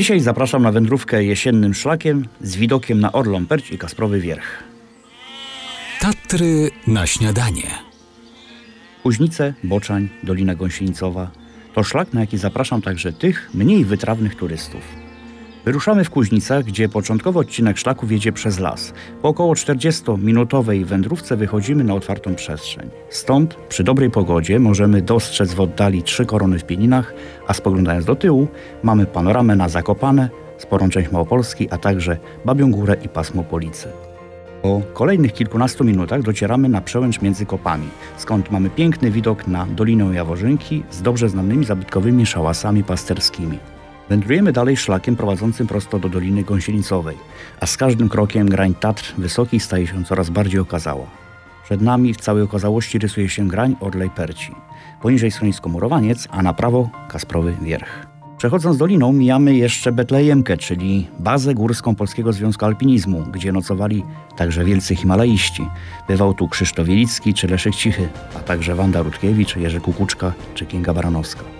Dzisiaj zapraszam na wędrówkę jesiennym szlakiem z widokiem na Orlą Perć i Kasprowy Wierch. Tatry na śniadanie. Kuźnice, Boczań, Dolina Gąsienicowa to szlak, na jaki zapraszam także tych mniej wytrawnych turystów. Wyruszamy w Kuźnicach, gdzie początkowy odcinek szlaku wiedzie przez las. Po około 40-minutowej wędrówce wychodzimy na otwartą przestrzeń. Stąd, przy dobrej pogodzie, możemy dostrzec w oddali trzy korony w Pieninach, a spoglądając do tyłu, mamy panoramę na Zakopane, sporą część Małopolski, a także Babią Górę i pasmo Policy. Po kolejnych kilkunastu minutach docieramy na przełęcz między kopami, skąd mamy piękny widok na Dolinę Jaworzynki z dobrze znanymi zabytkowymi szałasami pasterskimi. Wędrujemy dalej szlakiem prowadzącym prosto do Doliny Gąsienicowej, a z każdym krokiem grań Tatr Wysokich staje się coraz bardziej okazała. Przed nami w całej okazałości rysuje się grań Orlej Perci, poniżej schronisko Murowaniec, a na prawo Kasprowy Wierch. Przechodząc doliną mijamy jeszcze Betlejemkę, czyli bazę górską Polskiego Związku Alpinizmu, gdzie nocowali także wielcy himalaiści. Bywał tu Krzysztof Wielicki czy Leszek Cichy, a także Wanda Rutkiewicz, Jerzy Kukuczka czy Kinga Baranowska.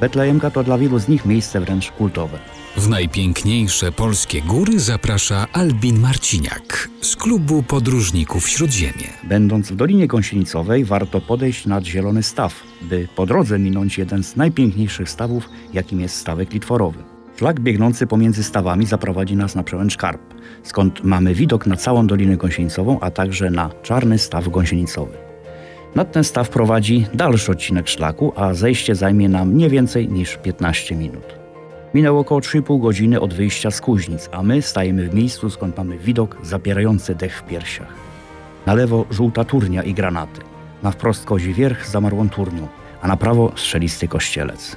Betlejemka to dla wielu z nich miejsce wręcz kultowe. W najpiękniejsze polskie góry zaprasza Albin Marciniak z klubu podróżników Śródziemie. Będąc w Dolinie Gąsienicowej warto podejść nad Zielony Staw, by po drodze minąć jeden z najpiękniejszych stawów, jakim jest stawek litworowy. Szlak biegnący pomiędzy stawami zaprowadzi nas na przełęcz Karp, skąd mamy widok na całą Dolinę Gąsienicową, a także na Czarny Staw Gąsienicowy. Nad ten staw prowadzi dalszy odcinek szlaku, a zejście zajmie nam nie więcej niż 15 minut. Minęło około 3,5 godziny od wyjścia z Kuźnic, a my stajemy w miejscu, skąd mamy widok zapierający dech w piersiach. Na lewo żółta turnia i granaty, na wprost kozi wierch zamarłą turnią, a na prawo strzelisty kościelec.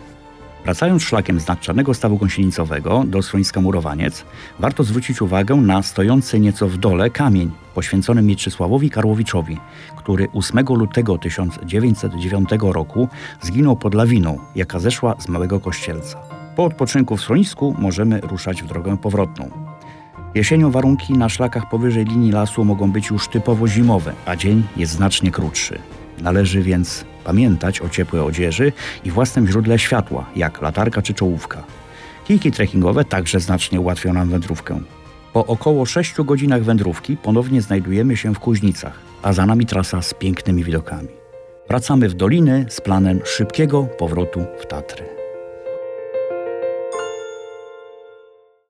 Wracając szlakiem z Stawu Gąsienicowego do schroniska Murowaniec, warto zwrócić uwagę na stojący nieco w dole kamień poświęcony Mieczysławowi Karłowiczowi, który 8 lutego 1909 roku zginął pod lawiną, jaka zeszła z Małego Kościelca. Po odpoczynku w schronisku możemy ruszać w drogę powrotną. Jesienią warunki na szlakach powyżej linii lasu mogą być już typowo zimowe, a dzień jest znacznie krótszy. Należy więc pamiętać o ciepłej odzieży i własnym źródle światła, jak latarka czy czołówka. Kijki trekkingowe także znacznie ułatwią nam wędrówkę. Po około 6 godzinach wędrówki ponownie znajdujemy się w Kuźnicach, a za nami trasa z pięknymi widokami. Wracamy w doliny z planem szybkiego powrotu w Tatry.